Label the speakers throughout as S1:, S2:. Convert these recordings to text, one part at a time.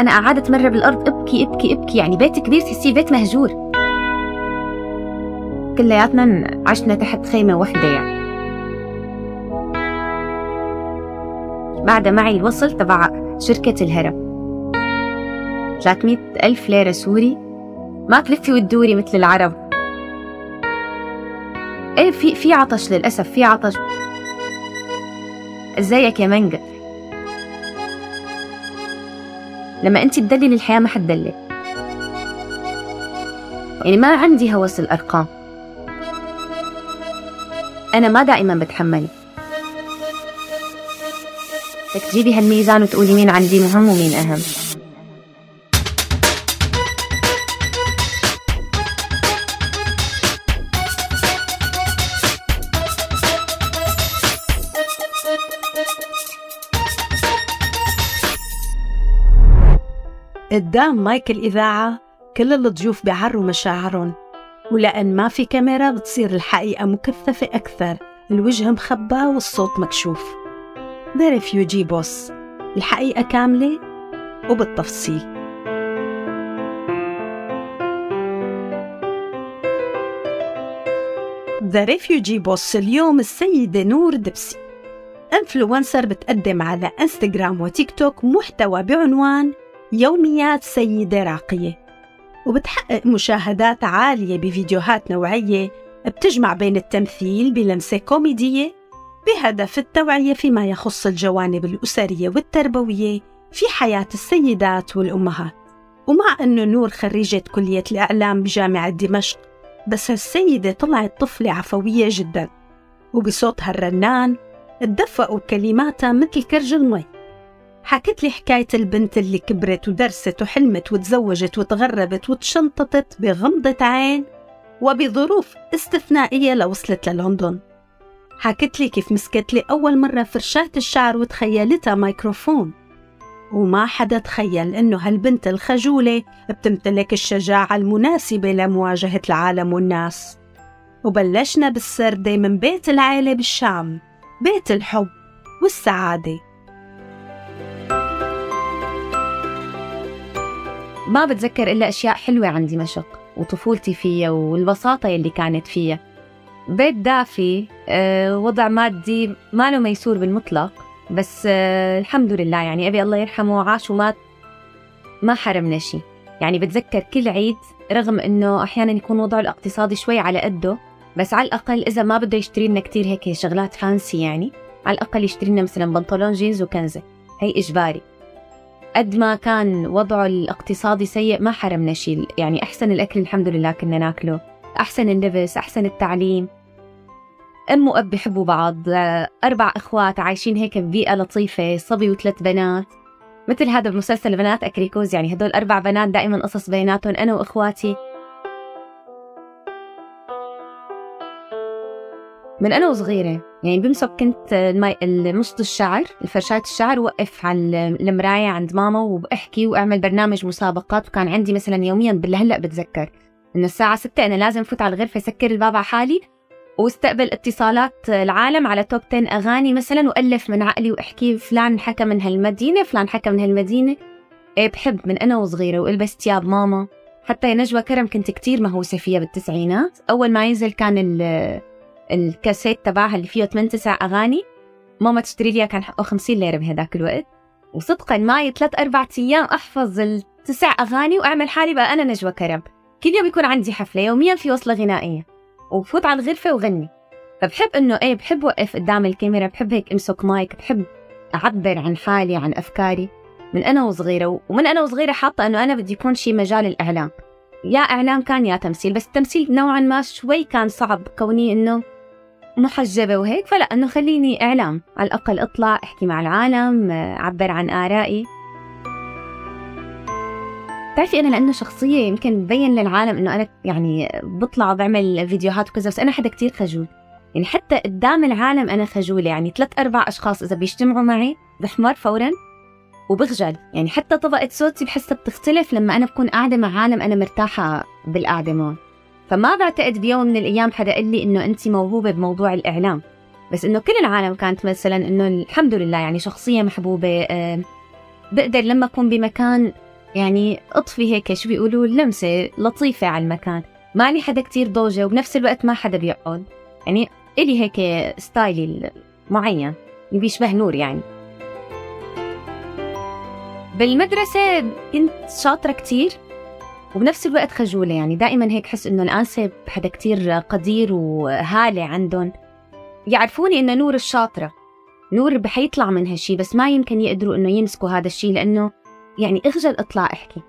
S1: أنا قعدت مرة بالأرض أبكي أبكي أبكي. يعني بيت كبير تحسيه بيت مهجور. كلياتنا عشنا تحت خيمة وحدة يعني. بعد معي الوصل تبع شركة الهرم. 300 ألف ليرة سوري. ما تلفي وتدوري مثل العرب. إيه في في عطش للأسف في عطش. إزيك يا مانجا لما انت تدللي الحياة ما حتدلل يعني ما عندي هوس الأرقام. أنا ما دائما بتحمل. بدك تجيبي هالميزان وتقولي مين عندي مهم ومين أهم.
S2: قدام مايك الإذاعة كل الضيوف بيعروا مشاعرهم ولأن ما في كاميرا بتصير الحقيقة مكثفة أكثر الوجه مخبى والصوت مكشوف. The Refugee Boss الحقيقة كاملة وبالتفصيل. The Refugee Boss اليوم السيدة نور دبسي. influencer بتقدم على انستغرام وتيك توك محتوى بعنوان يوميات سيدة راقية وبتحقق مشاهدات عالية بفيديوهات نوعية بتجمع بين التمثيل بلمسة كوميدية بهدف التوعية فيما يخص الجوانب الأسرية والتربوية في حياة السيدات والأمهات. ومع أنه نور خريجة كلية الإعلام بجامعة دمشق بس هالسيدة طلعت طفلة عفوية جدا وبصوتها الرنان تدفقوا كلماتها مثل كرج المي. حكت لي حكاية البنت اللي كبرت ودرست وحلمت وتزوجت وتغربت وتشنططت بغمضة عين وبظروف استثنائية لوصلت للندن. حكت لي كيف مسكت لي أول مرة فرشاة الشعر وتخيلتها ميكروفون. وما حدا تخيل إنه هالبنت الخجولة بتمتلك الشجاعة المناسبة لمواجهة العالم والناس. وبلشنا بالسردة من بيت العيلة بالشام بيت الحب والسعادة.
S1: ما بتذكر إلا أشياء حلوة عن دمشق وطفولتي فيها والبساطة يلي كانت فيها. بيت دافي أه وضع مادي ما له ميسور بالمطلق بس أه الحمد لله يعني أبي الله يرحمه عاش ومات ما حرمنا شيء. يعني بتذكر كل عيد رغم إنه أحيانا يكون وضعه الاقتصادي شوي على قده بس على الأقل إذا ما بده يشتري لنا كثير هيك شغلات fancy يعني على الأقل يشتري لنا مثلا بنطلون جينز وكنزة. هي إجباري. قد ما كان وضعه الاقتصادي سيء ما حرمنا شيء يعني أحسن الأكل الحمد لله كنا ناكله. أحسن اللبس أحسن التعليم. أم وأب بيحبوا بعض. أربع إخوات عايشين هيك ببيئة لطيفة صبي وثلاث بنات. مثل هذا بمسلسل بنات أكريكوز يعني هدول أربع بنات دائما قصص بيناتهم أنا وإخواتي. من أنا وصغيرة. يعني بمسك كنت المي... مشط الشعر الفرشاة الشعر وقف على المراية عند ماما وبحكي وأعمل برنامج مسابقات. وكان عندي مثلا يوميا بالهلأ بتذكر. إنه الساعة ستة أنا لازم فوت على الغرفة سكر الباب على حالي وأستقبل اتصالات العالم على توب 10 أغاني مثلا وألف من عقلي وأحكي فلان حكى من هالمدينة فلان حكى من هالمدينة. إيه بحب من أنا وصغيرة وألبس تياب ماما. حتى يا نجوى كرم كنت كتير مهووسة فيها بالتسعينات. أول ما ينزل كان الكاسيت تبعها اللي فيه 8 9 أغاني. ماما تشتري لي كان حقه 50 ليرة بهداك الوقت. وصدقا معي ثلاث أربع أيام أحفظ التسع أغاني وأعمل حالي بقى أنا نجوى كرم كل يوم يكون عندي حفلة يوميا في وصلة غنائية. وفوت على الغرفة وغني. فبحب إنه إيه بحب وقف قدام الكاميرا بحب هيك أمسك مايك بحب أعبر عن حالي عن أفكاري. من أنا وصغيرة ومن أنا وصغيرة حاطة إنه أنا بدي يكون شيء مجال الإعلام. يا إعلام كان يا تمثيل بس التمثيل نوعا ما شوي كان صعب كوني إنه محجبة وهيك فلا أنه خليني إعلام. على الأقل أطلع أحكي مع العالم أعبر عن آرائي. بتعرفي أنا لأنه شخصية يمكن ببين للعالم إنه أنا يعني بطلع وبعمل فيديوهات وكذا بس أنا حدا كتير خجول. يعني حتى قدام العالم أنا خجولة. يعني ثلاث أربع أشخاص إذا بيجتمعوا معي بحمر فورا وبخجل. يعني حتى طبقة صوتي بحسها بتختلف لما أنا بكون قاعدة مع عالم أنا مرتاحة بالقعدة معه. فما بعتقد بيوم من الأيام حدا قال لي إنه انت موهوبة بموضوع الإعلام؟ بس إنه كل العالم كانت مثلا إنه الحمد لله يعني شخصية محبوبة بقدر لما أكون بمكان يعني أطفي هيك شو بيقولوا لمسة لطيفة على المكان. ما لي حدا كتير ضوجة وبنفس الوقت ما حدا بيقعد. يعني إلي هيك ستايلي معين بيشبه نور يعني. بالمدرسة كنت شاطرة كتير. وبنفس الوقت خجولة يعني دائما هيك حس إنه الأنسة حدا كتير قدير وهالة عندهم. يعرفوني إنه نور الشاطرة. نور بحيطلع من هالشي بس ما يمكن يقدروا إنه يمسكوا هذا الشي لأنه يعني إخجل اطلع إحكي.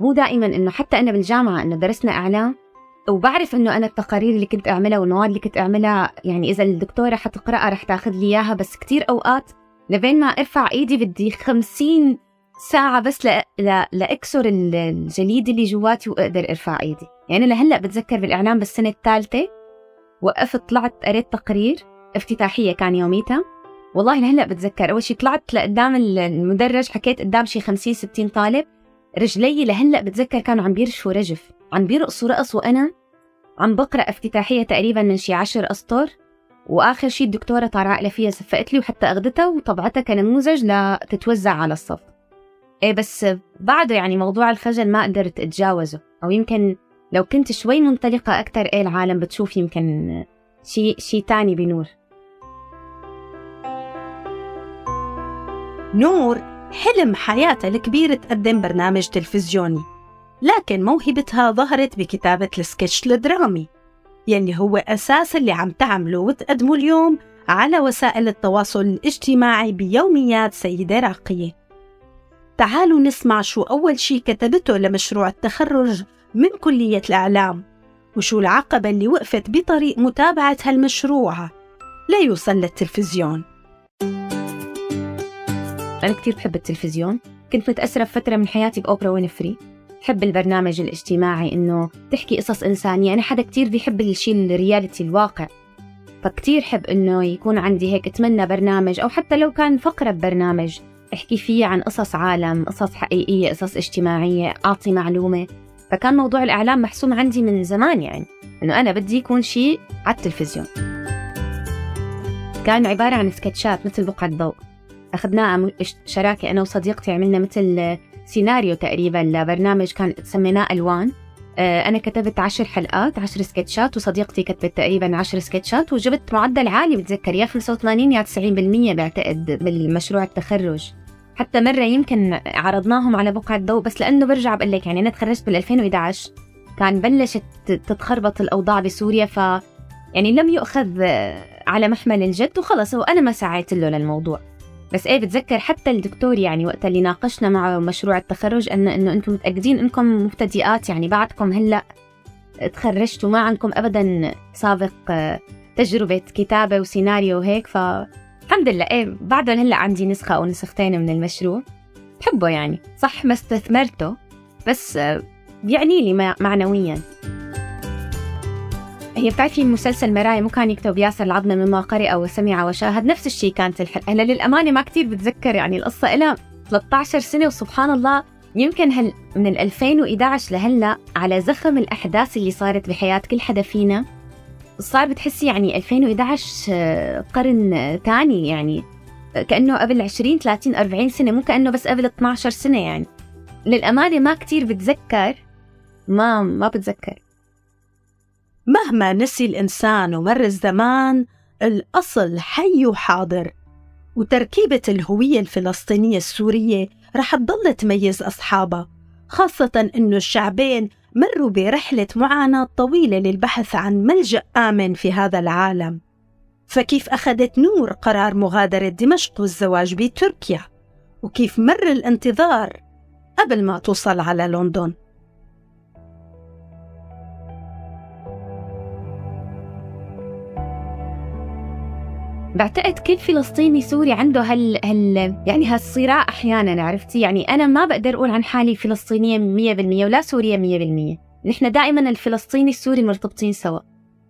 S1: مو دائما إنه حتى أنا بالجامعة إنه درسنا إعلام وبعرف إنه أنا التقارير اللي كنت أعملها والمواد اللي كنت أعملها يعني إذا الدكتورة حتقرأها رح تاخذ لي إياها بس كتير أوقات لبين ما أرفع إيدي بدي خمسين ساعة بس ل... ل... لأكسر الجليد اللي جواتي وأقدر أرفع إيدي. يعني لهلأ بتذكر بالإعلام بالسنة الثالثة وقفت طلعت قريت تقرير افتتاحية كان يوميتها. والله لهلأ بتذكر أول شيء طلعت لقدام المدرج حكيت قدام شي 50 60 طالب رجلي لهلأ بتذكر كانوا عم بيرشفوا رجف عم بيرقصوا رقص وأنا عم بقرأ افتتاحية تقريبا من شي 10 أسطر. وآخر شيء الدكتورة طارق فيها صفقت لي وحتى أخذتها وطبعتها كنموذج لتتوزع على الصف. إيه بس بعده يعني موضوع الخجل ما قدرت أتجاوزه. أو يمكن لو كنت شوي منطلقة أكثر إيه العالم بتشوف يمكن شيء شيء تاني بنور.
S2: نور حلم حياتها الكبير تقدم برنامج تلفزيوني لكن موهبتها ظهرت بكتابة السكتش الدرامي يلي هو أساس اللي عم تعمله وتقدمه اليوم على وسائل التواصل الاجتماعي بيوميات سيدة راقية. تعالوا نسمع شو أول شي كتبته لمشروع التخرج من كلية الإعلام وشو العقبة اللي وقفت بطريق متابعة هالمشروع. ليوصل للتلفزيون.
S1: أنا كتير بحب التلفزيون. كنت متأثرة بفترة من حياتي بأوبرا وينفري. بحب البرنامج الاجتماعي إنه تحكي قصص إنسانية. أنا حدا كتير بيحب الشيء الرياليتي الواقع. فكتير حب إنه يكون عندي هيك أتمنى برنامج أو حتى لو كان فقرة ببرنامج. أحكي فيه عن قصص عالم قصص حقيقية قصص اجتماعية أعطي معلومة. فكان موضوع الإعلام محسوم عندي من زمان يعني إنه أنا بدي يكون شيء على التلفزيون. كان عبارة عن سكتشات مثل بقعة ضوء. أخذناها شراكة أنا وصديقتي عملنا مثل سيناريو تقريبا لبرنامج كان سميناه ألوان. آه، أنا كتبت عشر حلقات عشر سكتشات وصديقتي كتبت تقريبا عشر سكتشات وجبت معدل عالي بتذكر يا 85 يا 90% بعتقد بالمشروع التخرج. حتى مرة يمكن عرضناهم على بقعة ضوء بس لأنه برجع بقول لك يعني أنا تخرجت بال 2011 كان بلشت تتخربط الأوضاع بسوريا ف يعني لم يؤخذ على محمل الجد وخلص وأنا ما سعيت له للموضوع. بس إيه بتذكر حتى الدكتور يعني وقت اللي ناقشنا معه مشروع التخرج انه إنه أنتم متأكدين إنكم مبتدئات يعني بعدكم هلأ تخرجتوا ما عندكم ابدا سابق تجربة كتابة وسيناريو وهيك ف الحمد لله. إيه بعده هلأ عندي نسخة أو نسختين من المشروع. بحبه يعني. صح ما استثمرته بس بيعني لي معنويا. هي بتعرفي مسلسل مرايا؟ مو كان يكتب ياسر العظمة مما قرأ وسمع وشاهد؟ نفس الشيء كانت الحلقة هلا للأمانة ما كتير بتذكر يعني القصة لها 13 سنة وسبحان الله يمكن هل من 2011 لهلأ على زخم الأحداث اللي صارت بحياة كل حدا فينا. صار بتحسي يعني 2011 آه، قرن ثاني يعني كأنه قبل 20 30 40 سنة مو كأنه بس قبل 12 سنة يعني. للأمانة ما كتير بتذكر ما ما بتذكر.
S2: مهما نسي الإنسان ومر الزمان الأصل حي وحاضر. وتركيبة الهوية الفلسطينية السورية رح تضل تميز أصحابها خاصة أنه الشعبين مروا برحلة معاناة طويلة للبحث عن ملجأ آمن في هذا العالم. فكيف أخذت نور قرار مغادرة دمشق والزواج بتركيا؟ وكيف مر الانتظار قبل ما توصل على لندن؟
S1: بعتقد كل فلسطيني سوري عنده هال, هال يعني هالصراع أحيانا عرفتي؟ يعني أنا ما بقدر أقول عن حالي فلسطينية 100% ولا سورية 100% نحن دائما الفلسطيني السوري مرتبطين سوا.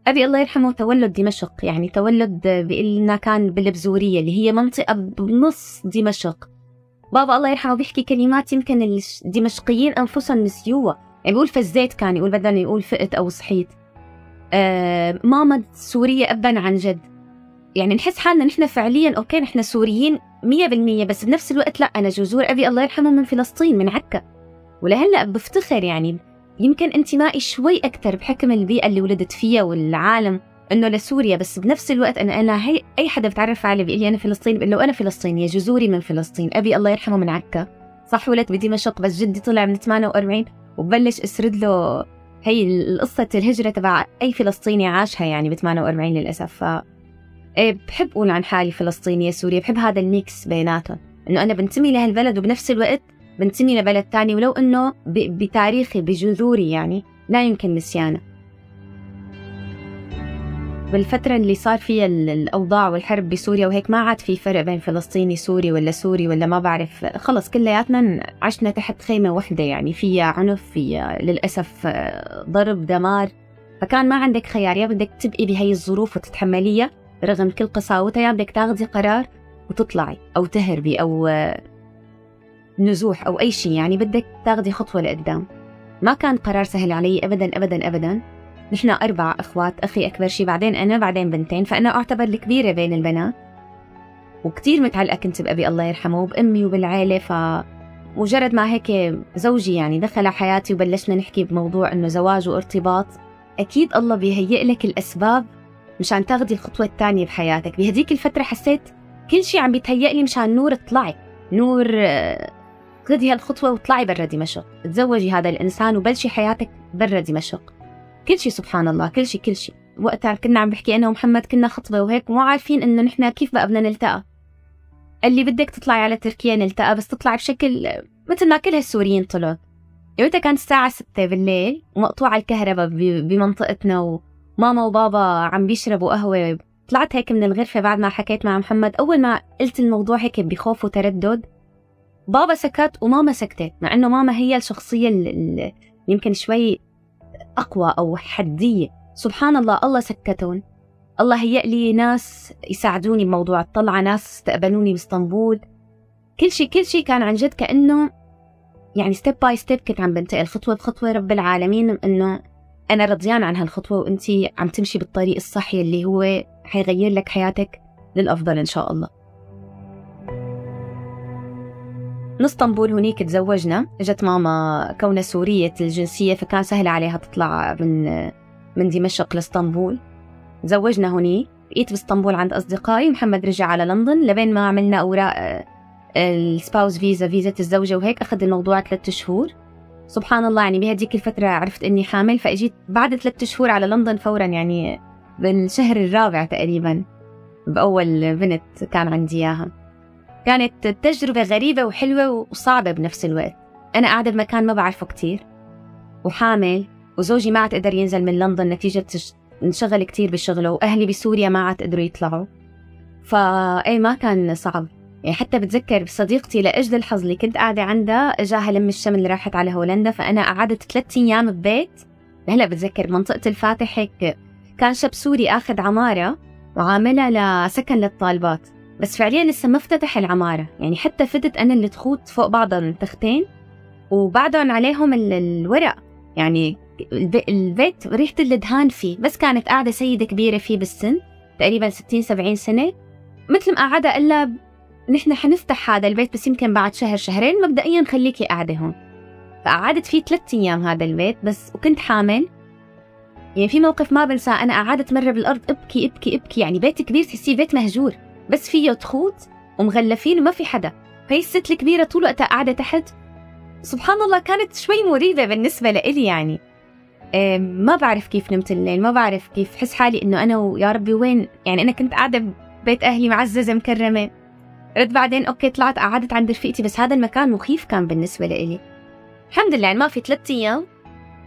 S1: أبي الله يرحمه تولد دمشق يعني تولد بيقول لنا كان بالبزورية اللي هي منطقة بنص دمشق. بابا الله يرحمه بيحكي كلمات يمكن الدمشقيين أنفسهم نسيوها. يعني بيقول فزيت كان يقول بدل يقول فقت أو صحيت. آه ماما سورية ابا عن جد. يعني نحس حالنا نحن فعليا أوكي نحن سوريين 100% بس بنفس الوقت لا أنا جذور أبي الله يرحمه من فلسطين من عكا. ولهلأ بفتخر يعني يمكن انتمائي شوي أكثر بحكم البيئة اللي ولدت فيها والعالم إنه لسوريا بس بنفس الوقت أنا أنا هي أي حدا بتعرف علي بيقول لي أنا فلسطيني بقول له أنا فلسطينية جذوري من فلسطين أبي الله يرحمه من عكا. صح ولدت بدمشق بس جدي طلع من 48 وبلش أسرد له هي القصة الهجرة تبع أي فلسطيني عاشها يعني ب 48 للأسف. ف إيه بحب أقول عن حالي فلسطينية سورية بحب هذا ال mix بيناتهم. إنه أنا بنتمي لهالبلد وبنفس الوقت بنتمي لبلد تاني ولو إنه بتاريخي بجذوري يعني لا يمكن نسيانه. بالفترة اللي صار فيها الأوضاع والحرب بسوريا وهيك ما عاد في فرق بين فلسطيني سوري ولا سوري ولا ما بعرف. خلص كلياتنا عشنا تحت خيمة واحدة يعني فيها عنف فيها للأسف ضرب دمار. فكان ما عندك خيار يا بدك تبقي بهي الظروف وتتحمليها. رغم كل قساوتها بدك تاخذي قرار وتطلعي أو تهربي أو نزوح أو أي شيء يعني بدك تاخذي خطوة لقدام. ما كان قرار سهل علي أبدا أبدا أبدا. نحن أربع أخوات أخي أكبر شي بعدين أنا بعدين بنتين فأنا أعتبر الكبيرة بين البنات. وكتير متعلقة كنت بأبي الله يرحمه وبأمي وبالعيلة ف مجرد ما هيك زوجي يعني دخل حياتي وبلشنا نحكي بموضوع إنه زواج وارتباط أكيد الله بيهيئ لك الأسباب مشان تاخدي الخطوه الثانية بحياتك. بهديك الفترة حسيت كل شيء عم بيتهيأ لي مشان نور اطلعي نور خذي هالخطوة واطلعي برا دمشق. تزوجي هذا الإنسان وبلشي حياتك برا دمشق. كل شيء سبحان الله كل شيء كل شيء وقتها كنا عم بحكي أنا ومحمد كنا خطبة وهيك ومو عارفين إنه نحن كيف بقى بدنا نلتقى. اللي بدك تطلعي على تركيا نلتقى بس تطلعي بشكل مثل ما كل هالسوريين طلعوا. وقتها كانت الساعة ستة بالليل ومقطوعة الكهرباء بمنطقتنا وماما وبابا عم بيشربوا قهوة طلعت هيك من الغرفة بعد ما حكيت مع محمد أول ما قلت الموضوع هيك بخوف وتردد بابا سكت وماما سكتت مع إنه ماما هي الشخصية اللي يمكن شوي أقوى أو حدية. سبحان الله الله سكتون الله هيأ لي ناس يساعدوني بموضوع الطلعة ناس استقبلوني بإسطنبول. كل شيء كل شيء كان عن جد كأنه يعني step by step كنت عم بنتقل خطوة بخطوة رب العالمين إنه أنا رضيان عن هالخطوة وأنتي عم تمشي بالطريق الصح اللي هو حيغير لك حياتك للأفضل إن شاء الله. بإسطنبول هنيك تزوجنا اجت ماما كونها سورية الجنسية فكان سهل عليها تطلع من من دمشق لاسطنبول. تزوجنا هنيك بقيت باسطنبول عند أصدقائي محمد رجع على لندن لبين ما عملنا أوراق آه، السباوز فيزا فيزا الزوجة وهيك أخذ الموضوع ثلاثة شهور. سبحان الله يعني بهديك الفترة عرفت إني حامل فأجيت بعد ثلاثة شهور على لندن فورا يعني بالشهر الرابع تقريبا بأول بنت كان عندي إياها. كانت تجربة غريبة وحلوة وصعبة بنفس الوقت. أنا قاعدة بمكان ما بعرفه كتير وحامل وزوجي ما عاد قدر ينزل من لندن نتيجة انشغل كتير بشغله وأهلي بسوريا ما عاد قدروا يطلعوا. فأي ما كان صعب. يعني حتى بتذكر بصديقتي لأجل الحظ اللي كنت قاعدة عندها إجاها لم الشمل اللي راحت على هولندا فأنا قعدت ثلاثة أيام ببيت. هلأ بتذكر منطقة الفاتح هيك كان شاب سوري آخذ عمارة وعاملها لسكن للطالبات. بس فعليا لسه ما افتتح العمارة يعني حتى فتت أنا اللي تخوت فوق بعضهم التختين وبعدهم عليهم الورق. يعني البيت ريحة الدهان فيه بس كانت قاعدة سيدة كبيرة فيه بالسن تقريبا 60 70 سنة. مثل ما قعدها إلا نحن حنفتح هذا البيت بس يمكن بعد شهر شهرين مبدئيا خليكي قاعدة هون. فقعدت فيه ثلاثة أيام هذا البيت بس وكنت حامل. يعني في موقف ما بنساه أنا قعدت مرة بالأرض أبكي أبكي أبكي. يعني بيت كبير تحسيه بيت مهجور بس فيه تخوت ومغلفين وما في حدا. فهي الست الكبيرة طول وقتها قاعدة تحت. سبحان الله كانت شوي مريبة بالنسبة لإلي يعني. إيه ما بعرف كيف نمت الليل ما بعرف كيف حس حالي إنه أنا ويا ربي وين؟ يعني أنا كنت قاعدة ببيت أهلي معززة مكرمة. رد بعدين أوكي طلعت قعدت عند رفيقتي بس هذا المكان مخيف كان بالنسبة لإلي. الحمد لله يعني ما في ثلاثة أيام.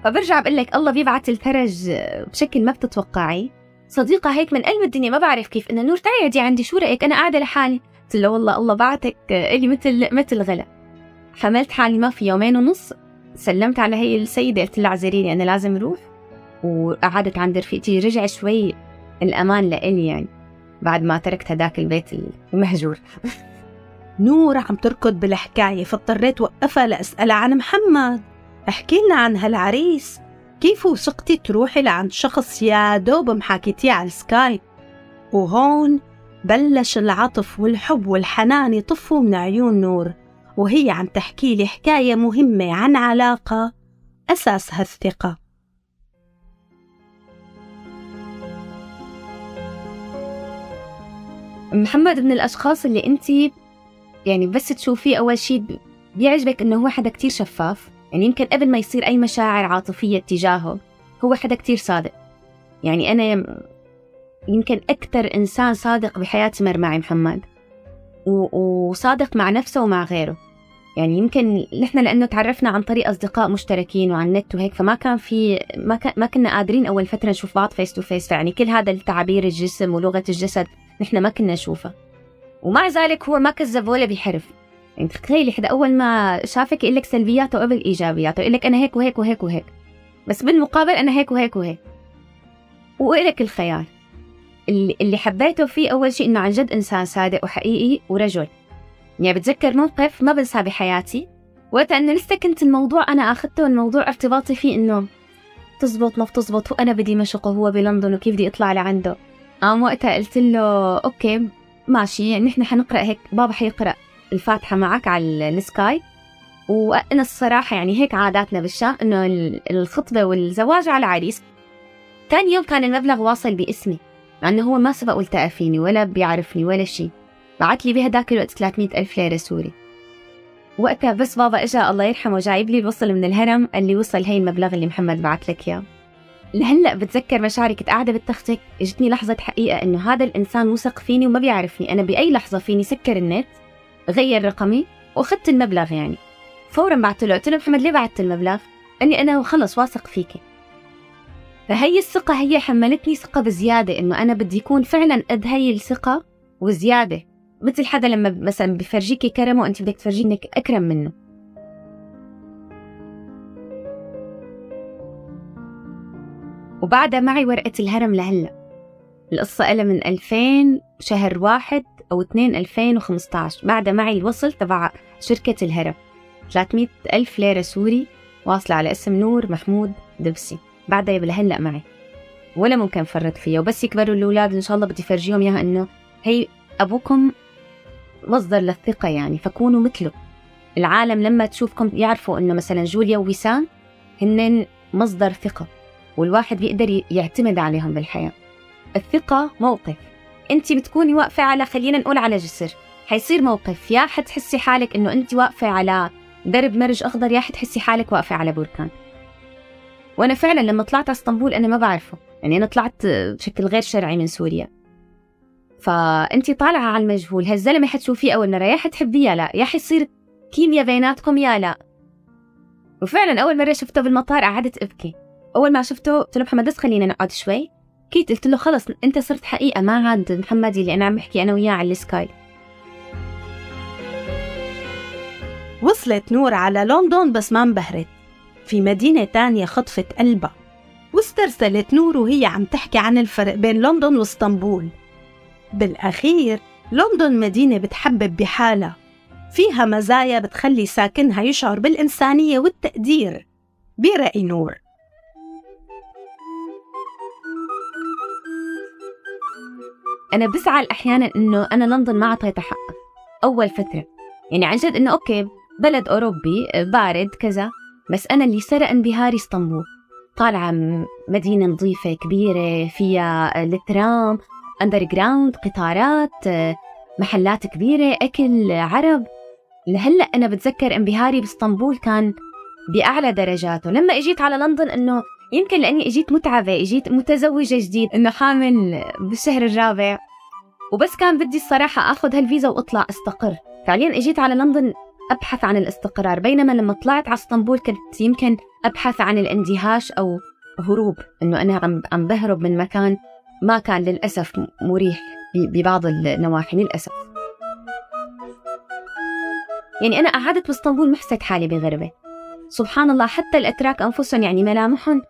S1: فبرجع بقول لك الله بيبعت الفرج بشكل ما بتتوقعي. صديقة هيك من قلب الدنيا ما بعرف كيف إنه نور تعي عندي شو رأيك؟ أنا قاعدة لحالي. قلت له والله الله بعتك إلي مثل مثل غلا. حملت حالي ما في يومين ونص. سلمت على هي السيدة قلت لها اعذريني أنا لازم أروح. وقعدت عند رفيقتي رجع شوي الأمان لإلي يعني. بعد ما تركت هداك البيت المهجور
S2: نور عم تركض بالحكاية فاضطريت وقفها لأسألها عن محمد. احكي لنا عن هالعريس. كيف وثقتي تروحي لعند شخص يا دوب محاكيتيه على السكايب وهون بلش العطف والحب والحنان يطفوا من عيون نور وهي عم تحكي لي حكاية مهمة عن علاقة أساسها الثقة
S1: محمد من الأشخاص اللي أنت يعني بس تشوفيه أول شيء بيعجبك إنه هو حدا كتير شفاف يعني يمكن قبل ما يصير أي مشاعر عاطفية تجاهه هو حدا كتير صادق. يعني أنا يمكن أكثر إنسان صادق بحياتي مر معي محمد وصادق مع نفسه ومع غيره. يعني يمكن نحن لأنه تعرفنا عن طريق أصدقاء مشتركين وعن النت وهيك فما كان في ما, ما كنا قادرين أول فترة نشوف بعض face to face يعني كل هذا التعابير الجسم ولغة الجسد. نحن ما كنا نشوفها ومع ذلك هو ما كذب ولا بيحرف. يعني تخيلي حدا أول ما شافك يقول لك سلبياته قبل إيجابياته يقول لك أنا هيك وهيك وهيك وهيك. بس بالمقابل أنا هيك وهيك وهيك. وإلك الخيال اللي, حبيته فيه أول شيء إنه عن جد إنسان صادق وحقيقي ورجل. يعني بتذكر موقف ما بنساه بحياتي. وقت أنه لسه كنت الموضوع أنا أخذته الموضوع ارتباطي فيه إنه تزبط ما بتزبط وأنا بدمشق وهو بلندن وكيف بدي أطلع لعنده. قام وقتها قلت له okay ماشي يعني نحن حنقرأ هيك بابا حيقرأ الفاتحة معك على السكايب. وأنا الصراحة يعني هيك عاداتنا بالشام إنه الخطبة والزواج على العريس ثاني يوم كان المبلغ واصل باسمي مع إنه هو ما سبق والتقى فيني ولا بيعرفني ولا شيء بعت لي بهداك الوقت 300 ألف ليرة سوري. وقتها بس بابا اجى الله يرحمه جايب لي الوصل من الهرم قال لي وصل هي المبلغ اللي محمد بعت لك إياه. لهلا بتذكر مشاعري كنت قاعدة بالتختك اجتني لحظة حقيقة إنه هذا الإنسان وثق فيني وما بيعرفني. أنا بأي لحظة فيني سكر النت غير رقمي وأخذت المبلغ يعني. فورا بعت له قلت له محمد ليه بعت المبلغ؟ لي أنا خلص واثق فيكي فهي الثقة هي حملتني ثقة بزيادة إنه أنا بدي يكون فعلا قد هي الثقة وزيادة. مثل حدا لما مثلا بفرجيكي كرمه وأنت بدك تفرجي إنك أكرم منه. وبعدها معي ورقة الهرم لهلا. القصة إلها من 2000 شهر واحد أو 2 2015 بعدها معي الوصل تبع شركة الهرم. 300 ألف ليرة سوري واصلة على اسم نور محمود دبسي. بعدها لهلا معي. ولا ممكن فرط فيها وبس يكبروا الأولاد إن شاء الله بدي فرجيهم إياها إنه هي أبوكم مصدر للثقة يعني فكونوا مثله. العالم لما تشوفكم يعرفوا إنه مثلا جوليا ووسام هن مصدر ثقة. والواحد بيقدر يعتمد عليهم بالحياة. الثقة موقف. انت بتكوني واقفة على خلينا نقول على جسر. حيصير موقف. يا حتحسي حالك إنه انت واقفة على درب مرج أخضر يا حتحسي حالك واقفة على بركان. وأنا فعلا لما طلعت على إسطنبول أنا ما بعرفه. يعني أنا طلعت بشكل غير شرعي من سوريا. فانت طالعة على المجهول. هالزلمه حتشوفيه أول مرة يا حتحبيه يا لا؟ يا حيصير كيمياء بيناتكم يا لا؟ وفعلا أول مرة شفته بالمطار قعدت أبكي. أول ما شفته قلت له محمد بس خلينا نقعد شوي. كيت قلت له خلص أنت صرت حقيقة ما عاد محمد اللي أنا عم بحكي أنا وياه على السكاي.
S2: وصلت نور على لندن بس ما انبهرت. في مدينة تانية خطفت قلبها. واسترسلت نور وهي عم تحكي عن الفرق بين لندن واسطنبول. بالأخير لندن مدينة بتحبب بحالها. فيها مزايا بتخلي ساكنها يشعر بالإنسانية والتقدير. برأي نور.
S1: أنا بزعل أحيانا إنه أنا لندن ما أعطيتها حقها أول فترة. يعني عن جد إنه أوكي بلد أوروبي بارد كذا. بس أنا اللي سرق انبهاري إسطنبول. طالعة مدينة نظيفة كبيرة فيها الترام underground قطارات محلات كبيرة أكل عرب. لهلأ أنا بتذكر انبهاري بإسطنبول كان بأعلى درجاته. لما إجيت على لندن إنه يمكن لأني إجيت متعبة إجيت متزوجة جديد إنه حامل بالشهر الرابع. وبس كان بدي الصراحة أخذ هالفيزا وأطلع أستقر. فعليا إجيت على لندن أبحث عن الاستقرار بينما لما طلعت على إسطنبول كنت يمكن أبحث عن الاندهاش أو هروب إنه أنا عم عم بهرب من مكان ما كان للأسف مريح ببعض النواحي للأسف. يعني أنا قعدت بإسطنبول ما حسيت حالي بغربة. سبحان الله حتى الأتراك أنفسهم يعني ملامحهم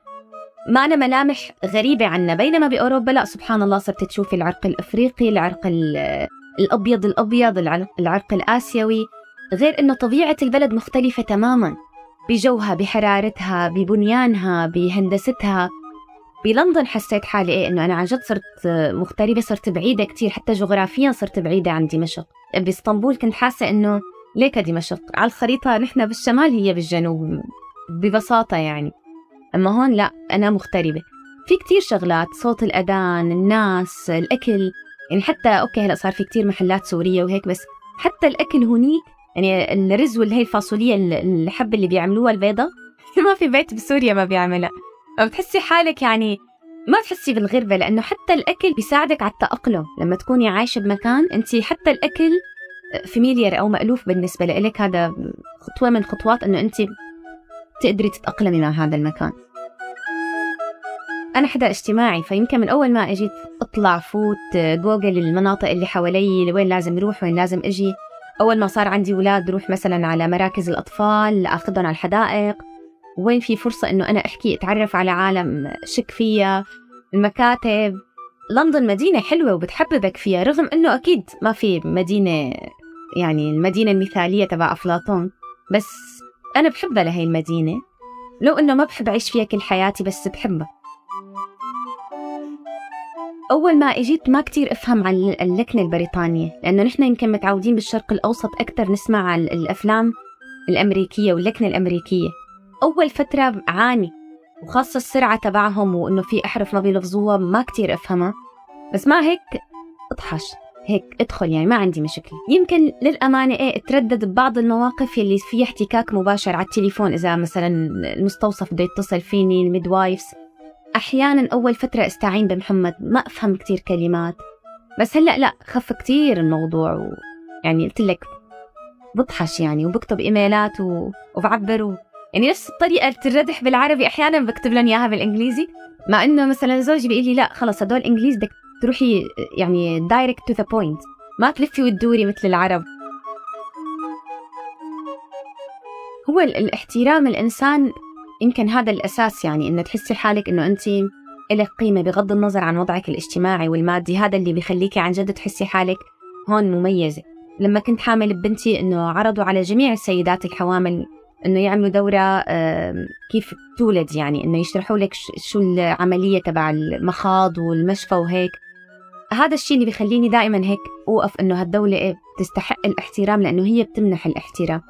S1: ما أنا ملامح غريبة عنا. بينما بأوروبا لا سبحان الله صرت تشوفي العرق الأفريقي العرق الأبيض الأبيض العرق الآسيوي. غير أنه طبيعة البلد مختلفة تماما. بجوها بحرارتها ببنيانها بهندستها. بلندن حسيت حالي إيه إنه أنا عن جد صرت مغتربة صرت بعيدة كتير. حتى جغرافيا صرت بعيدة عن دمشق. بإسطنبول كنت حاسة إنه ليك دمشق؟ على الخريطة نحن بالشمال هي بالجنوب. ببساطة يعني. أما هون لا أنا مغتربة. في كتير شغلات صوت الأذان الناس الأكل يعني حتى okay هلأ صار في كتير محلات سورية وهيك بس حتى الأكل هونيك يعني الرز واللي هي الفاصولية الحبة اللي بيعملوها البيضة ما في بيت بسوريا ما بيعملها. فبتحسي حالك يعني ما بتحسي بالغربة لأنه حتى الأكل بيساعدك على التأقلم. لما تكوني عايشة بمكان أنت حتى الأكل familiar أو مألوف بالنسبة لك هذا خطوة من خطوات أنه أنت تقدري تتأقلمي مع هذا المكان. أنا حدا اجتماعي فيمكن من أول ما أجيت أطلع فوت جوجل المناطق اللي حوالي وين لازم أروح وين لازم أجي. أول ما صار عندي أولاد روح مثلا على مراكز الأطفال أخذهم على الحدائق. وين في فرصة إنه أنا أحكي أتعرف على عالم شك فيها المكاتب. لندن مدينة حلوة وبتحببك فيها رغم إنه أكيد ما في مدينة يعني المدينة المثالية تبع أفلاطون. بس أنا بحبها لهي المدينة. لو إنه ما بحب أعيش فيها كل حياتي بس بحبها. أول ما إجيت ما كتير أفهم عن اللكنة البريطانية لأنه نحن يمكن متعودين بالشرق الأوسط أكثر نسمع عن الأفلام الأمريكية واللكنة الأمريكية. أول فترة عاني وخاصة السرعة تبعهم وإنه في أحرف ما بيلفظوها ما كتير أفهمها. بس ما هيك اطحش هيك ادخل يعني ما عندي مشكلة. يمكن للأمانة إيه اتردد ببعض المواقف يلي فيها احتكاك مباشر على التليفون إذا مثلا المستوصف بده يتصل فيني ال midwives. أحيانا أول فترة أستعين بمحمد ما أفهم كتير كلمات. بس هلأ لا خف كتير الموضوع و... يعني قلت لك بطحش يعني وبكتب إيميلات و... وبعبر و... يعني نفس الطريقة الردح بالعربي أحيانا بكتب لهم إياها بالإنجليزي. مع إنه مثلا زوجي بيقول لي لا خلص هدول إنجليز بدك تروحي يعني direct to the point ما تلفي وتدوري مثل العرب. هو الاحترام الإنسان يمكن هذا الأساس يعني إنه تحسي حالك إنه أنت إلك قيمة بغض النظر عن وضعك الاجتماعي والمادي هذا اللي بيخليكي عن جد تحسي حالك هون مميزة. لما كنت حامل ببنتي إنه عرضوا على جميع السيدات الحوامل إنه يعملوا دورة كيف تولد يعني إنه يشرحوا لك شو العملية تبع المخاض والمشفى وهيك. هذا الشيء اللي بيخليني دائما هيك أوقف إنه هالدولة إيه تستحق الاحترام لأنه هي بتمنح الاحترام.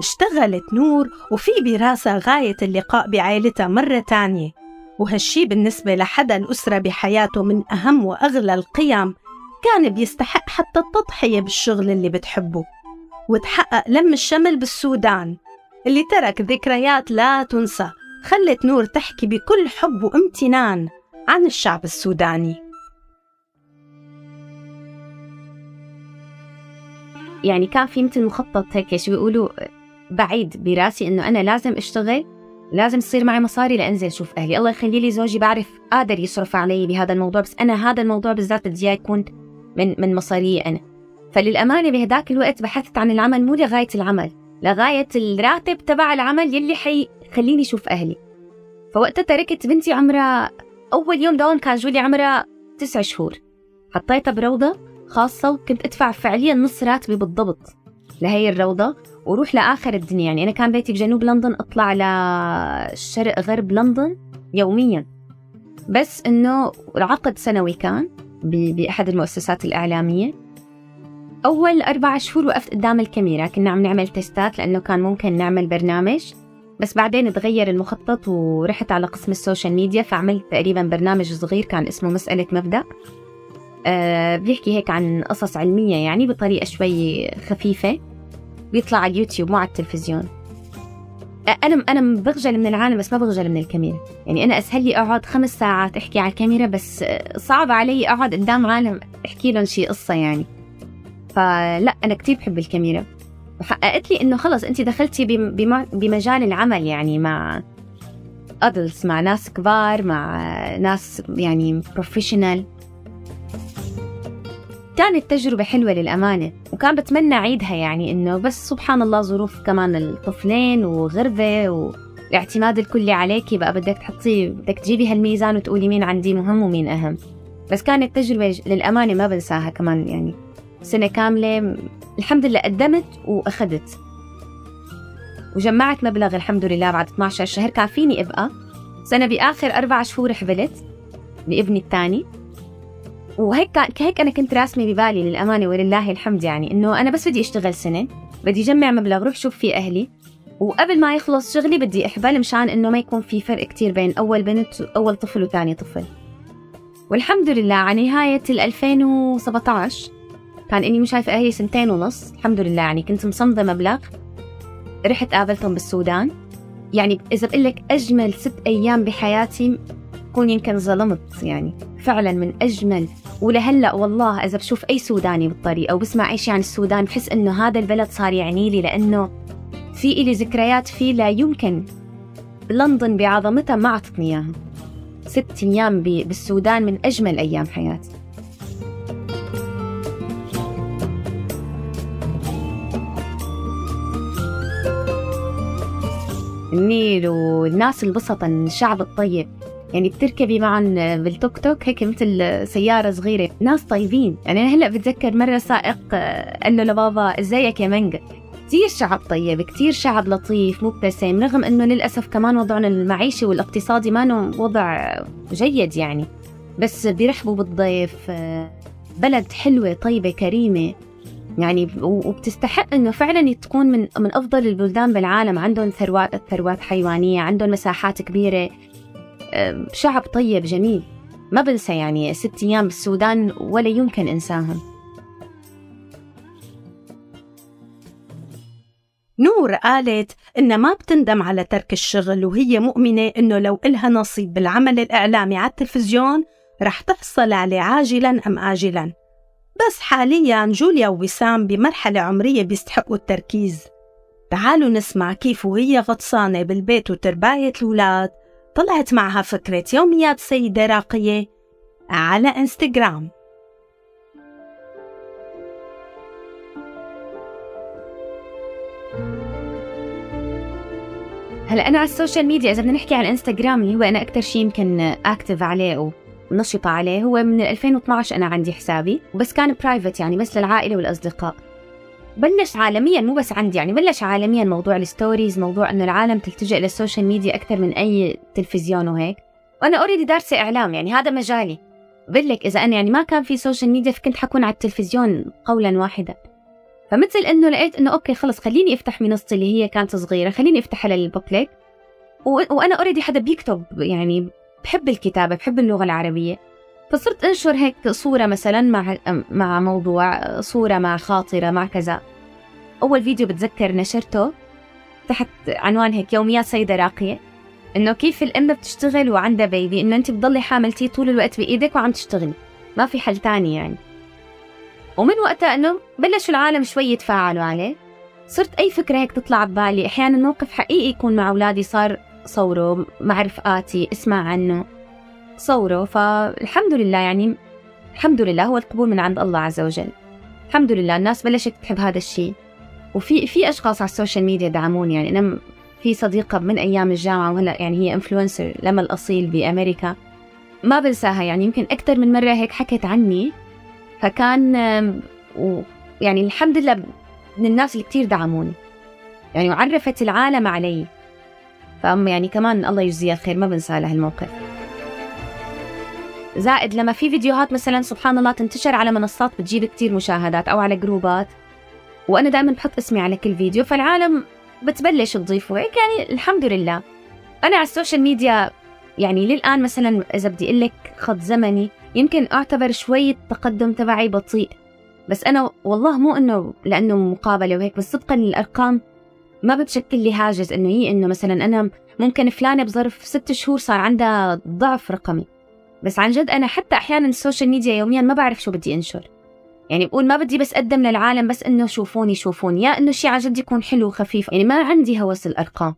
S2: اشتغلت نور وفي براسها غاية اللقاء بعائلتها مرة تانية. وهالشي بالنسبة لحدا الأسرة بحياته من أهم وأغلى القيم كان بيستحق حتى التضحية بالشغل اللي بتحبه. وتحقق لم الشمل بالسودان اللي ترك ذكريات لا تنسى. خلت نور تحكي بكل حب وامتنان عن الشعب السوداني.
S1: يعني كان في مثل مخطط هيك شو بيقولوا بعيد براسي إنه أنا لازم أشتغل لازم تصير معي مصاري لأنزل أشوف أهلي. الله يخلي لي زوجي بعرف قادر يصرف علي بهذا الموضوع بس أنا هذا الموضوع بالذات بدي يكون من من مصاري أنا. فللأمانة بهداك الوقت بحثت عن العمل مو لغاية العمل لغاية الراتب تبع العمل يلي حيخليني أشوف أهلي. فوقتها تركت بنتي عمرها أول يوم دون كان جولي عمرها تسع شهور. حطيتها بروضة خاصة وكنت أدفع فعليا نص راتبي بالضبط لهي الروضة وروح لآخر الدنيا. يعني أنا كان بيتي بجنوب لندن أطلع لشرق غرب لندن يوميا. بس إنه العقد سنوي كان بأحد المؤسسات الإعلامية. أول أربع شهور وقفت قدام الكاميرا كنا عم نعمل test ات لأنه كان ممكن نعمل برنامج. بس بعدين تغير المخطط ورحت على قسم ال social media فعملت تقريبا برنامج صغير كان اسمه مسألة مبدأ. بيحكي هيك عن قصص علمية يعني بطريقة شوي خفيفة. بيطلع على اليوتيوب مو على التلفزيون. أنا أنا بخجل من العالم بس ما بخجل من الكاميرا. يعني أنا أسهل لي أقعد خمس ساعات أحكي على الكاميرا بس صعب علي أقعد قدام عالم أحكي لهم شي قصة يعني. فلا أنا كتير بحب الكاميرا. وحققت لي إنه خلص انت دخلتي بمجال العمل يعني مع ادلتس مع ناس كبار مع ناس يعني professional كانت تجربة حلوة للأمانة وكان بتمنى أعيدها يعني إنه بس سبحان الله ظروف كمان الطفلين وغربة والاعتماد الكلي عليكي بقى بدك تحطي بدك تجيبي هالميزان وتقولي مين عندي مهم ومين أهم. بس كانت تجربة للأمانة ما بنساها كمان يعني. سنة كاملة الحمد لله قدمت وأخذت. وجمعت مبلغ الحمد لله بعد 12 شهر كافيني أبقى. سنة بآخر أربع شهور حبلت بابني الثاني. وهيك هيك أنا كنت راسمة ببالي للأمانة ولله الحمد يعني إنه أنا بس بدي أشتغل سنة بدي اجمع مبلغ روح شوف فيه أهلي وقبل ما يخلص شغلي بدي احبل مشان إنه ما يكون في فرق كتير بين أول بنت أول طفل وثاني طفل. والحمد لله على نهاية 2017 كان إني مش شايفة أهلي سنتين ونص الحمد لله يعني كنت مصمدة مبلغ. رحت قابلتهم بالسودان. يعني إذا بقول لك أجمل ست أيام بحياتي كون يمكن ظلمت يعني فعلا من أجمل. ولهلا والله إذا بشوف أي سوداني بالطريق أو بسمع أي شيء عن السودان بحس إنه هذا البلد صار يعني لي لأنه في إلي ذكريات فيه لا يمكن. لندن بعظمتها ما أعطتني إياها. ست أيام بالسودان من أجمل أيام حياتي. النيل والناس البسطة الشعب الطيب. يعني بتركبي معهم بالتوك توك هيك مثل سيارة صغيرة. ناس طيبين. يعني أنا هلأ بتذكر مرة سائق قال له لبابا إزيك يا مانجا كتير شعب طيب كتير شعب لطيف مبتسم رغم إنه للأسف كمان وضعنا المعيشي والاقتصادي ما وضع جيد يعني. بس بيرحبوا بالضيف بلد حلوة طيبة كريمة. يعني وبتستحق إنه فعلا تكون من من أفضل البلدان بالعالم. عندهم ثروات ثروات حيوانية عندهم مساحات كبيرة. شعب طيب جميل. ما بنسى يعني ست أيام بالسودان ولا يمكن إنساهم.
S2: نور قالت إنها ما بتندم على ترك الشغل وهي مؤمنة إنه لو إلها نصيب بالعمل الإعلامي على التلفزيون رح تحصل عليه عاجلا أم آجلا. بس حاليا جوليا ووسام بمرحلة عمرية بيستحقوا التركيز. تعالوا نسمع كيف وهي غطسانة بالبيت وترباية الأولاد طلعت معها فكرة يوميات سيدة راقية على إنستغرام.
S1: هلا أنا على ال social media. إذا بدنا نحكي عن الانستغرام اللي هو أنا أكثر شيء يمكن active عليه ونشطة عليه. هو من 2012 أنا عندي حسابي بس كان private يعني بس للعائلة والأصدقاء. بلش عالميا مو بس عندي يعني بلش عالميا موضوع ال stories موضوع إنه العالم تلتجئ لل social media أكثر من أي تلفزيون وهيك. وأنا already دارسة إعلام يعني هذا مجالي. بقول لك إذا أنا يعني ما كان في social media فكنت حكون على التلفزيون قولا واحدا. فمثل إنه لقيت إنه okay خلص خليني أفتح منصتي اللي هي كانت صغيرة خليني افتحها لل public و... وأنا already حدا بيكتب يعني بحب الكتابة بحب اللغة العربية. فصرت أنشر هيك صورة مثلا مع مع موضوع صورة مع خاطرة مع كذا. أول فيديو بتذكر نشرته تحت عنوان هيك يوميات سيدة راقية إنه كيف الأم بتشتغل وعندها بيبي إنه أنت بتضلي حاملتي طول الوقت بإيدك وعم تشتغلي. ما في حل تاني يعني. ومن وقتها إنه بلشوا العالم شوي يتفاعلوا عليه. صرت أي فكرة هيك تطلع ببالي أحيانا موقف حقيقي يكون مع أولادي صار صوره مع رفقاتي أسمع عنه. صوره فالحمد لله يعني الحمد لله هو القبول من عند الله عز وجل. الحمد لله الناس بلشت تحب هذا الشيء. وفي في أشخاص على ال social media دعموني يعني. أنا في صديقة من أيام الجامعة وهلا يعني هي influencer لمى الأصيل بأمريكا. ما بنساها يعني يمكن أكثر من مرة هيك حكت عني. فكان يعني الحمد لله من الناس اللي كتير دعموني. يعني وعرفت العالم علي. فأم يعني كمان الله يجزيها الخير ما بنسى لها الموقف زائد لما في فيديوهات مثلا سبحان الله تنتشر على منصات بتجيب كتير مشاهدات أو على جروبات وأنا دائما بحط اسمي على كل فيديو فالعالم بتبلش تضيف وهيك يعني الحمد لله. أنا على السوشيال ميديا يعني للآن مثلا إذا بدي أقول لك خط زمني يمكن أعتبر شوي التقدم تبعي بطيء بس أنا والله مو إنه لأنه مقابلة وهيك بس صدقا الأرقام ما بتشكل لي هاجس إنه هي إنه مثلا أنا ممكن فلانة بظرف ست شهور صار عندها ضعف رقمي. بس عن جد أنا حتى أحيانا السوشيال ميديا يوميا ما بعرف شو بدي أنشر. يعني بقول ما بدي بس أقدم للعالم بس إنه شوفوني شوفوني يا إنه شيء عن جد يكون حلو وخفيف. يعني ما عندي هوس الأرقام.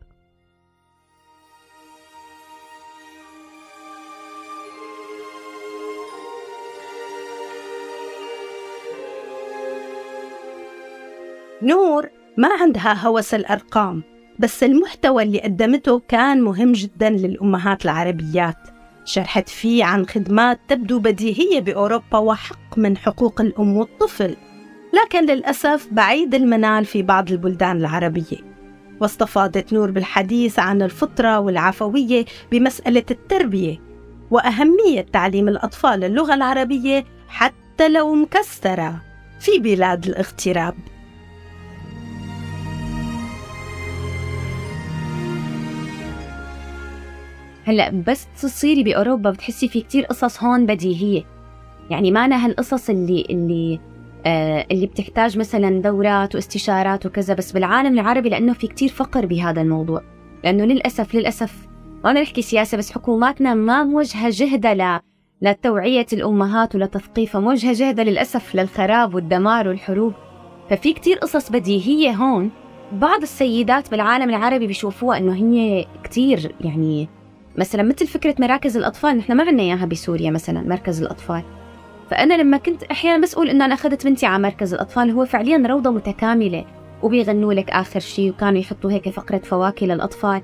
S2: نور ما عندها هوس الأرقام بس المحتوى اللي قدمته كان مهم جدا للأمهات العربيات. شرحت فيه عن خدمات تبدو بديهية بأوروبا وحق من حقوق الأم والطفل لكن للأسف بعيد المنال في بعض البلدان العربية. واستفاضت نور بالحديث عن الفطرة والعفوية بمسألة التربية وأهمية تعليم الأطفال اللغة العربية حتى لو مكسرة في بلاد الاغتراب.
S1: هلأ بس تصيري بأوروبا بتحسي في كتير قصص هون بديهية. يعني ما هالقصص اللي اللي آه اللي بتحتاج مثلا دورات واستشارات وكذا بس بالعالم العربي لأنه في كتير فقر بهذا الموضوع. لأنه للأسف للأسف وأنا نحكي سياسة بس حكوماتنا ما موجهة جهدها ل لتوعية الأمهات ولتثقيفها موجهة جهدها للأسف للخراب والدمار والحروب. ففي كتير قصص بديهية هون. بعض السيدات بالعالم العربي بيشوفوها إنه هي كتير يعني مثلا مثل فكرة مراكز الأطفال نحن ما عندنا إياها بسوريا مثلا مركز الأطفال. فأنا لما كنت أحيانا بس أقول إنه أنا أخذت بنتي على مركز الأطفال هو فعليا روضة متكاملة وبيغنوا لك آخر شيء وكانوا يحطوا هيك فقرة فواكه للأطفال.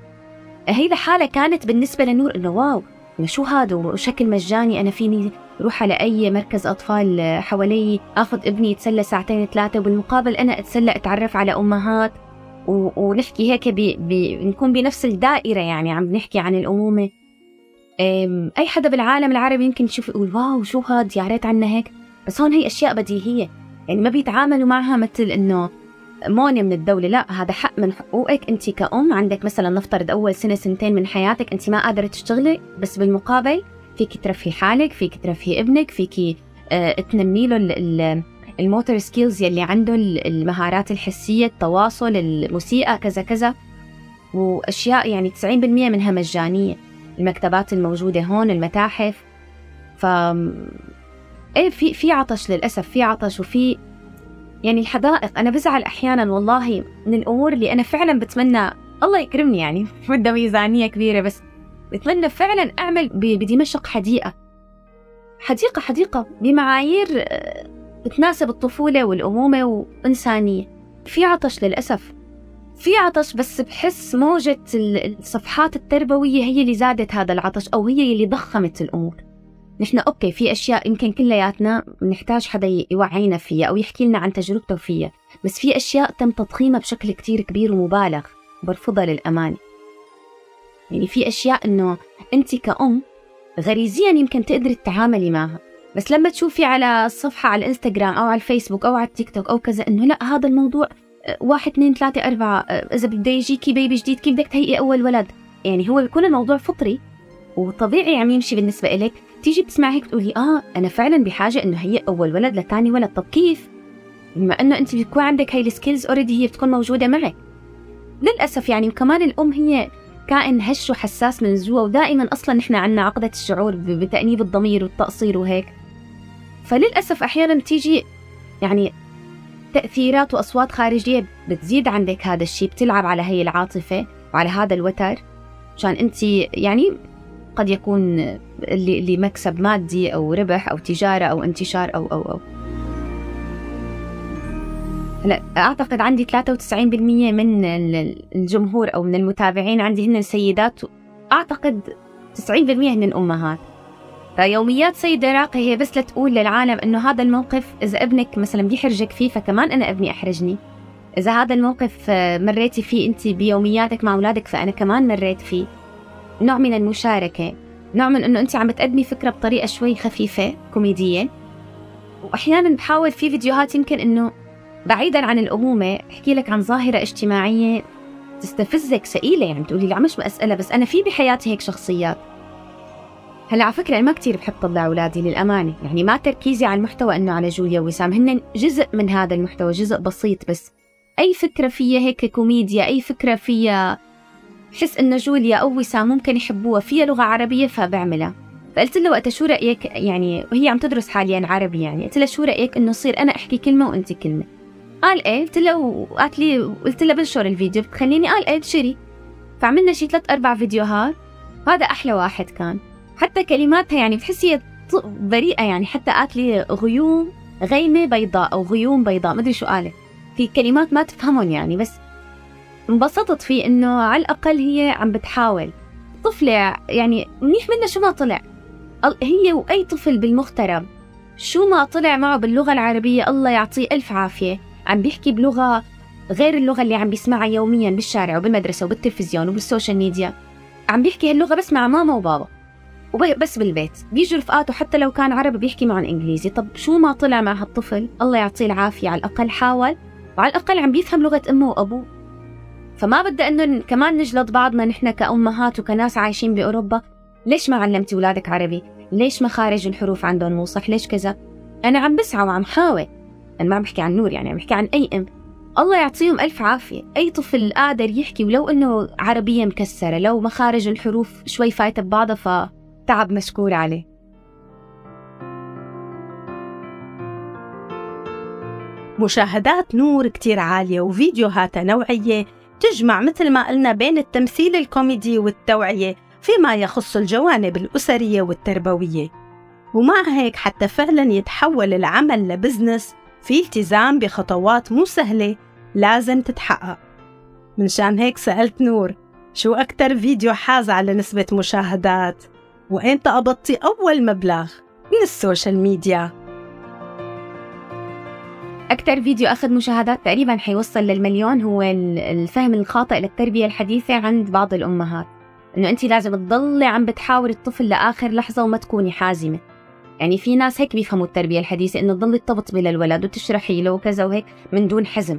S1: هي لحالها كانت بالنسبة لنور إنه واو شو هذا؟ وشكل مجاني أنا فيني روح على أي مركز أطفال حوالي أخذ ابني يتسلى ساعتين ثلاثة وبالمقابل أنا أتسلى أتعرف على أمهات. ونحكي هيك بي بنكون بنفس الدائرة يعني عم نحكي عن الأمومة. أي حدا بالعالم العربي يمكن يشوف يقول واو شو هاد؟ يا ريت عنا هيك. بس هون هي أشياء بديهية. يعني ما بيتعاملوا معها مثل إنه مونة من الدولة. لا هذا حق من حقوقك. أنت كأم عندك مثلا نفترض أول سنة سنتين من حياتك أنت ما قادرة تشتغلي بس بالمقابل فيك ترفهي حالك فيك ترفهي ابنك فيك آه تنمي له الموتور سكيلز يلي عنده المهارات الحسية التواصل الموسيقى كذا كذا. وأشياء يعني 90% منها مجانية. المكتبات الموجودة هون المتاحف. ف إيه في في عطش للأسف في عطش. وفي يعني الحدائق. أنا بزعل أحيانا والله من الأمور اللي أنا فعلا بتمنى الله يكرمني يعني بدها ميزانية كبيرة بس بتمنى فعلا أعمل بدمشق حديقة. حديقة حديقة بمعايير آه، بتناسب الطفولة والأمومة وإنسانية. في عطش للأسف. في عطش بس بحس موجة الصفحات التربوية هي اللي زادت هذا العطش أو هي اللي ضخمت الأمور. نحن okay في أشياء يمكن كلياتنا نحتاج حدا يوعينا فيها أو يحكي لنا عن تجربته فيها بس في أشياء تم تضخيمها بشكل كتير كبير ومبالغ. برفضها للأمانة. يعني في أشياء إنه أنت كأم غريزيا يمكن تقدري تتعاملي معها. بس لما تشوفي على الصفحة على الإنستغرام أو على الفيسبوك أو على التيك توك أو كذا إنه لا هذا الموضوع آه، واحد اثنين ثلاثة أربعة آه، إذا بده يجيكي baby جديد كيف بدك تهيئي أول ولد؟ يعني هو بيكون الموضوع فطري وطبيعي عم يمشي بالنسبة إلك. تيجي بتسمعي هيك تقولي آه أنا فعلا بحاجة إنه هي أول ولد لثاني ولد. طب كيف؟ بما إنه أنت بتكون عندك هاي ال skills already هي بتكون موجودة معك. للأسف يعني وكمان الأم هي كائن هش وحساس من جوا ودائما أصلا نحن عنا عقدة الشعور بتأنيب الضمير والتقصير وهيك. فللأسف أحيانا بتيجي يعني تأثيرات وأصوات خارجية بتزيد عندك. هذا الشيء بتلعب على هي العاطفة وعلى هذا الوتر عشان أنت يعني قد يكون اللي, مكسب مادي أو ربح أو تجارة أو انتشار أو أو أو. هلا أعتقد عندي 93% من الجمهور أو من المتابعين عندي هن سيدات أعتقد 90% هن الأمهات. فيوميات سيدة راقية هي بس لتقول للعالم إنه هذا الموقف إذا ابنك مثلا بيحرجك فيه فكمان أنا ابني أحرجني. إذا هذا الموقف مريتي فيه أنت بيومياتك مع أولادك فأنا كمان مريت فيه. نوع من المشاركة. نوع من إنه أنت عم بتقدمي فكرة بطريقة شوي خفيفة كوميدية. واحيانا بحاول في فيديوهات يمكن إنه بعيدا عن الأمومة أحكي لك عن ظاهرة اجتماعية تستفزك ثقيلة يعني تقولي لا مش مسألة بس أنا في بحياتي هيك شخصيات. هلا على فكرة أنا ما كثير بحب طلع أولادي للأمانة يعني ما تركيزي على المحتوى إنه على جوليا وسام هن جزء من هذا المحتوى جزء بسيط بس. أي فكرة فيها هيك كوميديا أي فكرة فيها بحس إنه جوليا أو وسام ممكن يحبوها فيها لغة عربية فبعملها. فقلت له وقتها شو رأيك؟ يعني وهي عم تدرس حاليا عربي يعني قلت لها شو رأيك إنه يصير أنا أحكي كلمة وأنت كلمة؟ قال إيه قلت له وقالت لي قلت له بنشر الفيديو بتخليني قال إيه بشري. فعملنا شي ثلاث أربع فيديوهات وهذا أحلى واحد كان. حتى كلماتها يعني بتحسي بريئة يعني حتى قالت لي غيوم غيمة بيضاء أو غيوم بيضاء مدري شو قالت. في كلمات ما تفهمهم يعني بس انبسطت فيه إنه على الأقل هي عم بتحاول. طفلة يعني منيح منها شو ما طلع. هي وأي طفل بالمغترب شو ما طلع معه باللغة العربية الله يعطيه ألف عافية. عم بيحكي بلغة غير اللغة اللي عم بيسمعها يوميا بالشارع وبالمدرسة وبالتلفزيون وبالسوشيال ميديا. عم بيحكي هاللغة بس مع ماما وبابا. وبس بالبيت. بيجوا رفقاته حتى لو كان عربي بيحكي معهم إنجليزي. طب شو ما طلع مع هالطفل؟ الله يعطيه العافية. على الأقل حاول. وعلى الأقل عم بيفهم لغة أمه وأبوه. فما بدي إنه كمان نجلط بعضنا نحن كأمهات وكناس عايشين بأوروبا. ليش ما علمتي اولادك عربي؟ ليش مخارج الحروف عندهم مو صح ليش كذا؟ أنا عم بسعى وعم حاول. أنا ما عم بحكي عن نور يعني عم بحكي عن أي أم. الله يعطيهم ألف عافية. أي طفل قادر يحكي ولو إنه عربية مكسرة لو مخارج الحروف شوي فايتة ببعضها فتعب مشكور عليه.
S2: مشاهدات نور كتير عالية وفيديوهاتها نوعية تجمع مثل ما قلنا بين التمثيل الكوميدي والتوعية فيما يخص الجوانب الأسرية والتربوية. ومع هيك حتى فعلا يتحول العمل لبزنس في التزام بخطوات مو سهلة لازم تتحقق. منشان هيك سألت نور شو أكتر فيديو حاز على نسبة مشاهدات؟ وإمتى قبضتي أول مبلغ من السوشيال ميديا؟
S1: أكثر فيديو أخذ مشاهدات تقريبا حيوصل للمليون هو الفهم الخاطئ للتربية الحديثة عند بعض الأمهات. إنه أنت لازم تضلي عم بتحاوري الطفل لآخر لحظة وما تكوني حازمة. يعني في ناس هيك بيفهموا التربية الحديثة إنه تضلي تطبطبي للولد وتشرحي له وكذا وهيك من دون حزم.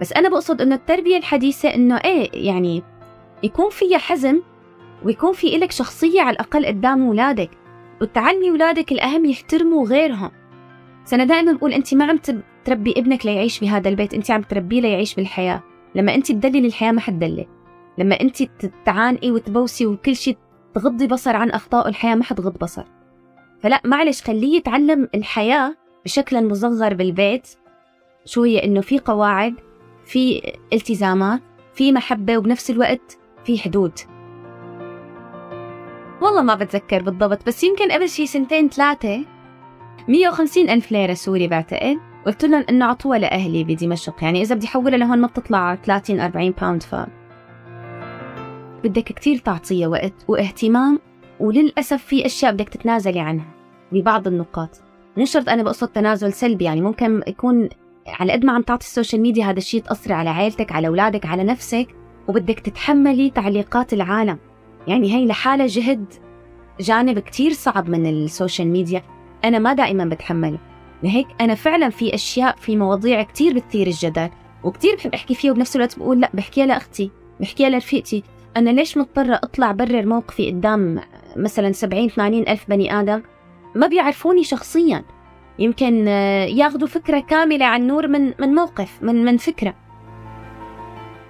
S1: بس أنا بقصد إنه التربية الحديثة إنه إيه يعني يكون فيها حزم ويكون في إلك شخصية على الأقل قدام أولادك وتعلمي أولادك الأهم يحترموا غيرهم. أنا دائما بقول أنت ما عم تربي ابنك ليعيش بهذا البيت أنت عم تربيه ليعيش بالحياة. لما أنت تدللي الحياة ما حتدلل لما أنت تعانقي وتبوسي وكل شيء تغضي بصر عن أخطاء الحياة ما حتغض بصر. فلا معلش خليه يتعلم الحياة بشكل مصغر بالبيت. شو هي؟ إنه في قواعد في التزامات في محبة وبنفس الوقت في حدود. والله ما بتذكر بالضبط بس يمكن قبل شي سنتين ثلاثة 150 ألف ليرة سوري بعتقد. قلت لهم إنه عطوها لأهلي بدمشق يعني إذا بدي أحولها لهون ما بتطلع 30 40 pound ف. بدك كتير تعطيها وقت واهتمام وللأسف في أشياء بدك تتنازلي عنها ببعض النقاط. مو شرط أنا بقصد تنازل سلبي يعني ممكن يكون على قد ما عم تعطي السوشيال ميديا هذا الشيء تأثري على عائلتك على أولادك على نفسك وبدك تتحملي تعليقات العالم. يعني هي لحالها جهد جانب كتير صعب من السوشيال ميديا. أنا ما دائما بتحمله لهيك أنا فعلا في أشياء في مواضيع كتير بتثير الجدل وكتير بحب أحكي فيها وبنفس الوقت بقول لا بحكيها لأختي بحكيها لرفيقتي. أنا ليش مضطرة أطلع برر موقفي قدام مثلا 70 80 ألف بني آدم؟ ما بيعرفوني شخصيا. يمكن آه، ياخذوا فكرة كاملة عن نور من من موقف من من فكرة.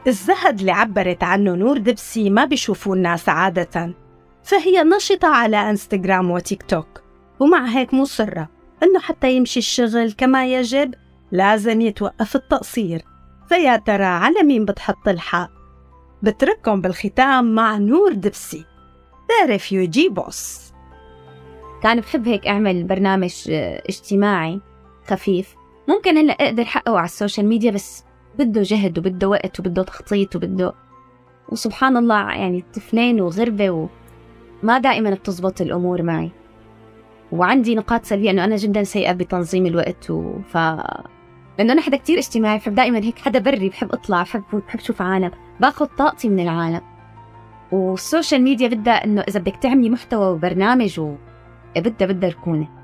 S2: الزهد اللي عبرت عنه نور دبسي ما بيشوفوه الناس عادة. فهي نشطة على إنستغرام وتيك توك ومع هيك مصرة إنه حتى يمشي الشغل كما يجب لازم يتوقف التقصير. فيا ترى على مين بتحط الحق؟ بترككم بالختام مع نور دبسي. The Refugee Boss.
S1: كان بحب هيك أعمل برنامج اجتماعي خفيف. ممكن هلا أقدر أحققه على السوشيال ميديا بس بده جهد وبده وقت وبده تخطيط وبده وسبحان الله يعني طفلين وغربة وما دائما بتزبط الأمور معي. وعندي نقاط سلبية إنه أنا جدا سيئة بتنظيم الوقت و... ف لأنه أنا حدا كتير اجتماعي بحب دائما هيك حدا بري بحب أطلع بحب بحب أشوف عالم باخذ طاقتي من العالم. والسوشيال ميديا بدها إنه إذا بدك تعملي محتوى وبرنامج و... بدها بدها ركونة.